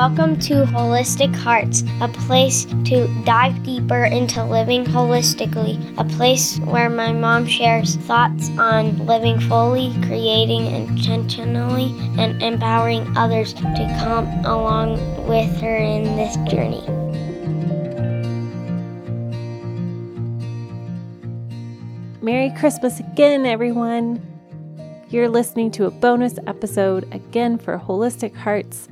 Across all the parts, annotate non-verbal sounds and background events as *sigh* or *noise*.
Welcome to Holistic Hearts, a place to dive deeper into living holistically, a place where my mom shares thoughts on living fully, creating intentionally, and empowering others to come along with her in this journey. Merry Christmas again, everyone. You're listening to a bonus episode again for Holistic Hearts.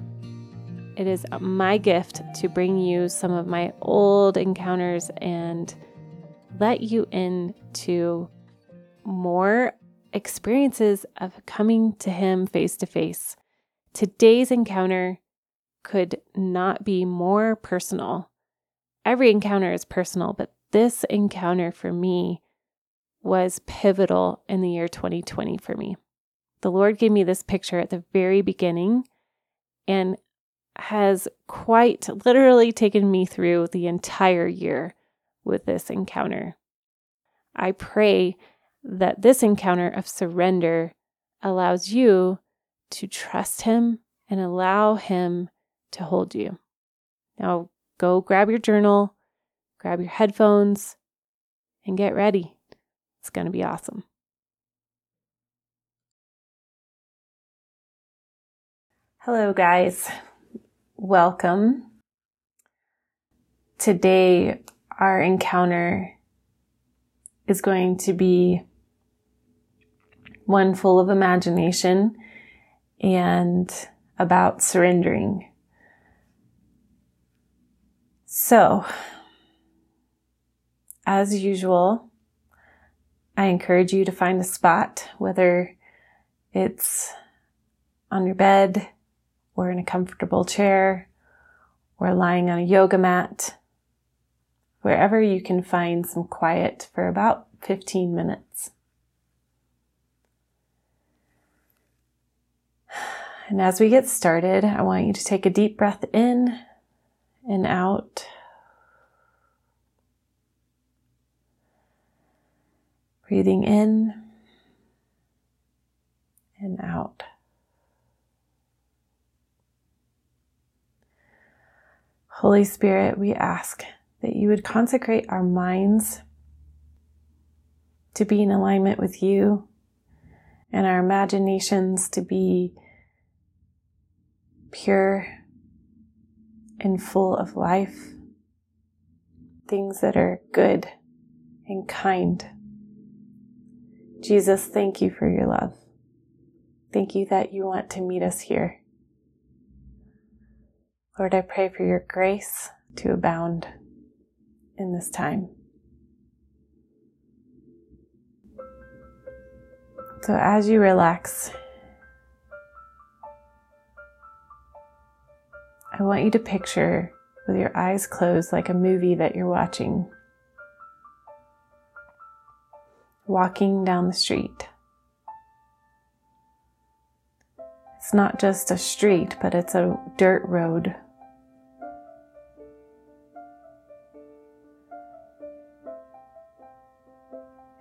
It is my gift to bring you some of my old encounters and let you into more experiences of coming to Him face to face. Today's encounter could not be more personal. Every encounter is personal, but this encounter for me was pivotal in the year 2020 for me. The Lord gave me this picture at the very beginning, and has quite literally taken me through the entire year with this encounter. I pray that this encounter of surrender allows you to trust Him and allow Him to hold you. Now, go grab your journal, grab your headphones, and get ready. It's going to be awesome. Hello, guys welcome. Today, our encounter is going to be one full of imagination and about surrendering. So, as usual, I encourage you to find a spot, whether it's on your bed, or in a comfortable chair or lying on a yoga mat, wherever you can find some quiet for about 15 minutes. And as we get started, I want you to take a deep breath in and out. Breathing in and out. Holy Spirit, we ask that you would consecrate our minds to be in alignment with you and our imaginations to be pure and full of life, things that are good and kind. Jesus, thank you for your love. Thank you that you want to meet us here. Lord, I pray for your grace to abound in this time. So, as you relax, I want you to picture with your eyes closed like a movie that you're watching, walking down the street. It's not just a street, but it's a dirt road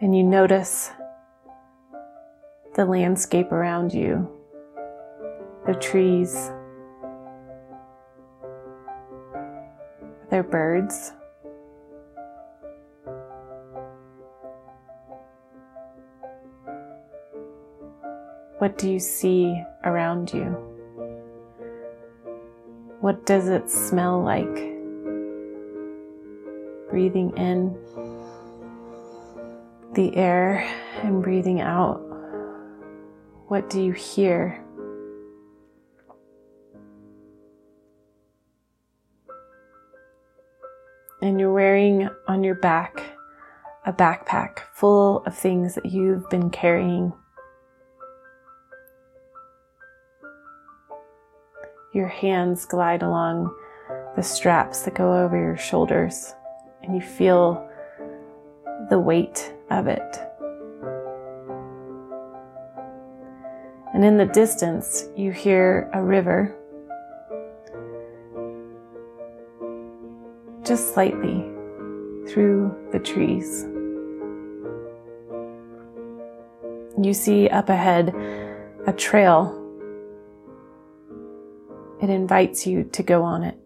and you notice the landscape around you, the trees. Are there birds? What do you see around you? What does it smell like? Breathing in the air and breathing out, what do you hear? And you're wearing on your back a backpack full of things that you've been carrying. Your hands glide along the straps that go over your shoulders, and you feel the weight of it. And in the distance, you hear a river just slightly through the trees. You see up ahead a trail it invites you to go on it.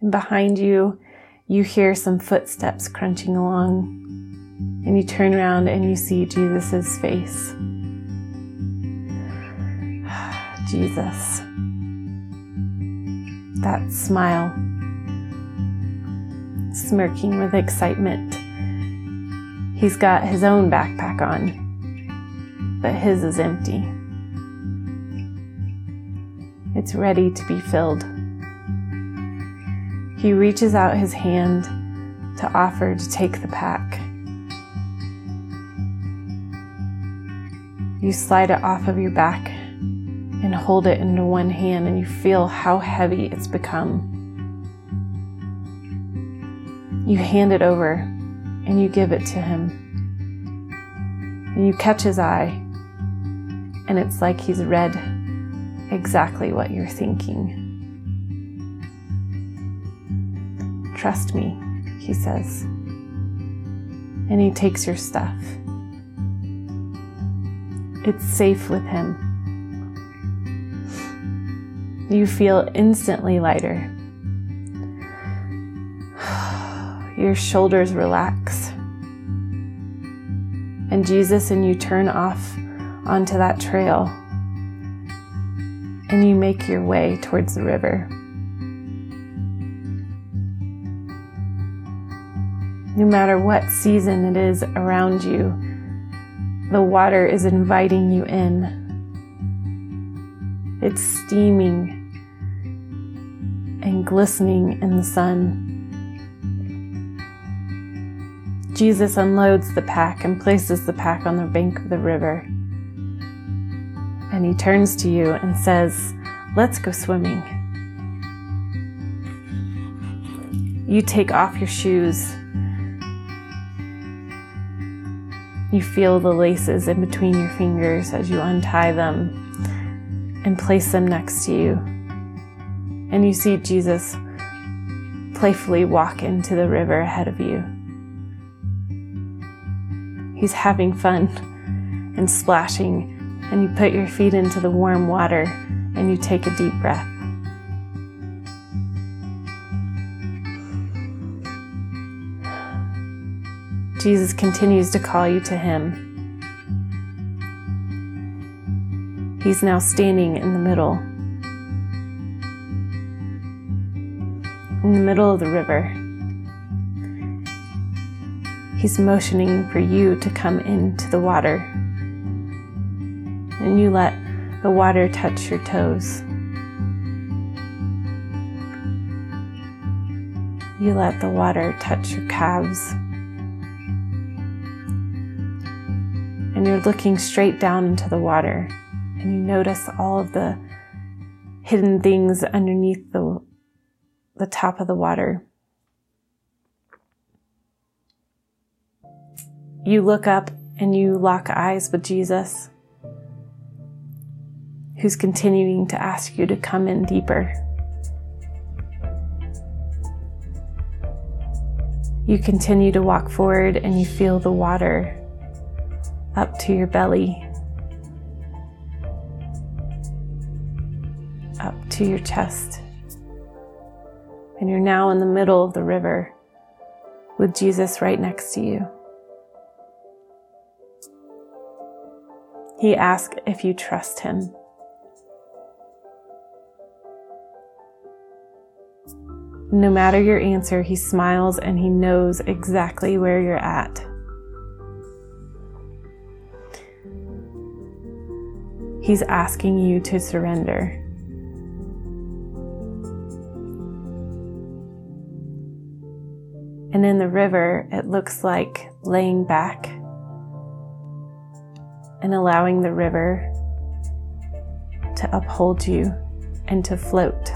And behind you, you hear some footsteps crunching along, and you turn around and you see Jesus' face. *sighs* Jesus. That smile, smirking with excitement. He's got his own backpack on, but his is empty. It's ready to be filled. He reaches out his hand to offer to take the pack. You slide it off of your back and hold it into one hand, and you feel how heavy it's become. You hand it over and you give it to him. And you catch his eye, and it's like he's read exactly what you're thinking. Trust me, he says. And he takes your stuff. It's safe with him. You feel instantly lighter. *sighs* Your shoulders relax. And Jesus and you turn off onto that trail and you make your way towards the river. No matter what season it is around you, the water is inviting you in. It's steaming and glistening in the sun. Jesus unloads the pack and places the pack on the bank of the river. And he turns to you and says, Let's go swimming. You take off your shoes You feel the laces in between your fingers as you untie them and place them next to you. And you see Jesus playfully walk into the river ahead of you. He's having fun and splashing, and you put your feet into the warm water and you take a deep breath. Jesus continues to call you to Him. He's now standing in the middle, in the middle of the river. He's motioning for you to come into the water. And you let the water touch your toes. You let the water touch your calves. And you're looking straight down into the water and you notice all of the hidden things underneath the, the top of the water. You look up and you lock eyes with Jesus, who's continuing to ask you to come in deeper. You continue to walk forward and you feel the water up to your belly, up to your chest. And you're now in the middle of the river with Jesus right next to you. He asks if you trust him. No matter your answer, he smiles and he knows exactly where you're at. He's asking you to surrender. And in the river, it looks like laying back and allowing the river to uphold you and to float.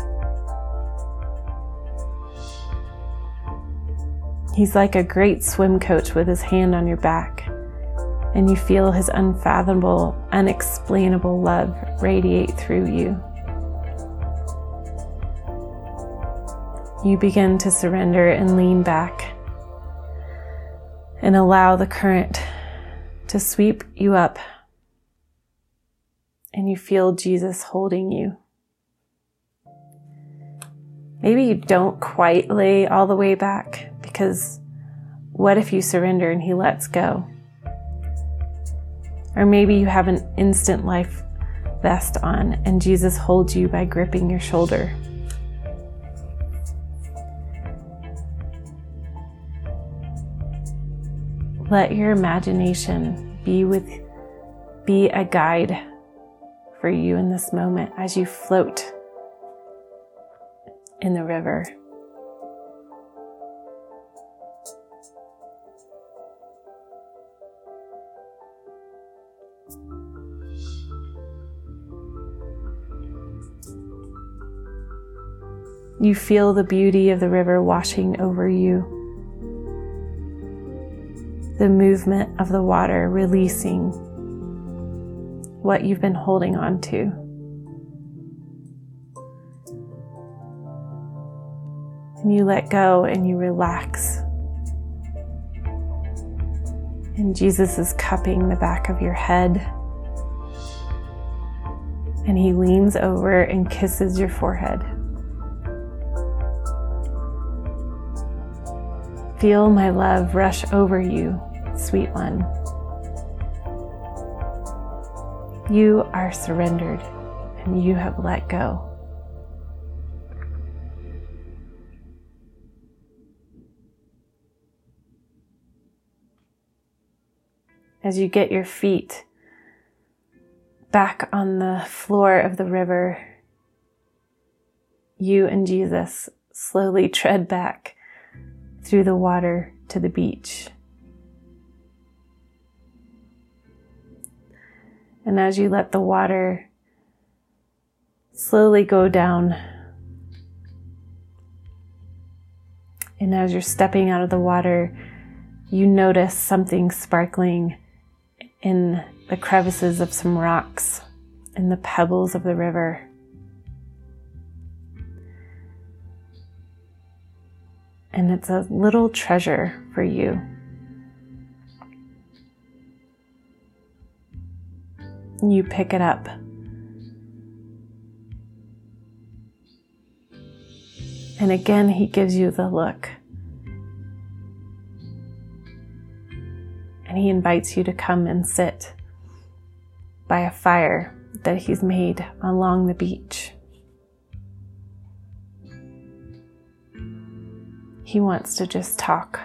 He's like a great swim coach with his hand on your back and you feel his unfathomable, unexplainable love radiate through you. You begin to surrender and lean back and allow the current to sweep you up and you feel Jesus holding you. Maybe you don't quite lay all the way back because what if you surrender and He lets go? Or maybe you have an instant life vest on and Jesus holds you by gripping your shoulder. Let your imagination be with be a guide for you in this moment as you float in the river. You feel the beauty of the river washing over you, the movement of the water releasing what you've been holding on to. And you let go and you relax. And Jesus is cupping the back of your head. And he leans over and kisses your forehead. Feel my love rush over you, sweet one. You are surrendered and you have let go. As you get your feet back on the floor of the river, you and Jesus slowly *laughs* tread back through the water to the beach. And as you let the water slowly go down, and as you're stepping out of the water, you notice something sparkling in the crevices of some rocks in the pebbles of the river. And it's a little treasure for you. you pick it up. And again, he gives you the look. And he invites you to come and sit by a fire that he's made along the beach. He wants to just talk.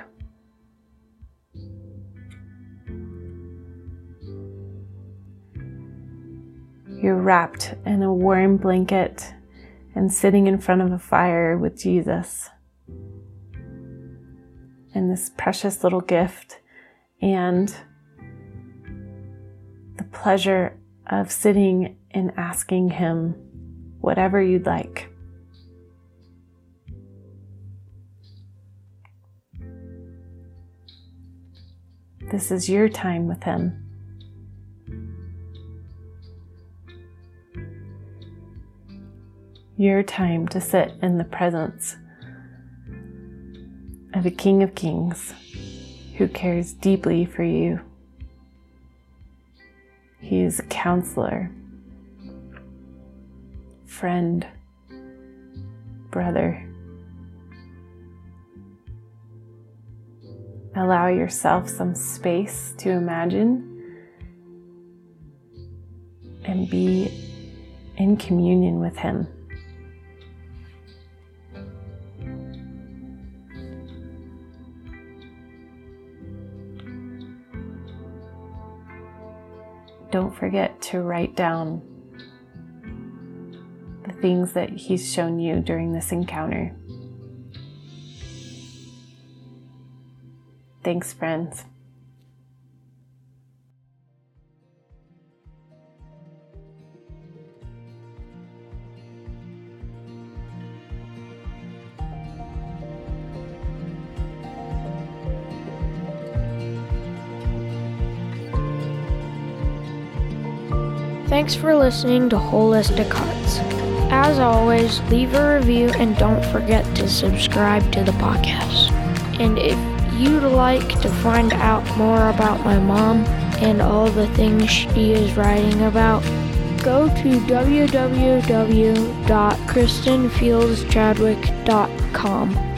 You're wrapped in a warm blanket and sitting in front of a fire with Jesus and this precious little gift and the pleasure of sitting and asking Him whatever you'd like. This is your time with Him. your time to sit in the presence of a King of Kings who cares deeply for you. He is a counselor, friend, brother. Allow yourself some space to imagine and be in communion with Him. don't forget to write down the things that He's shown you during this encounter. Thanks, friends. Thanks for listening to Holistic Hearts. As always, leave a review and don't forget to subscribe to the podcast. And if you'd like to find out more about my mom and all the things she is writing about, go to www.kristenfieldschadwick.com.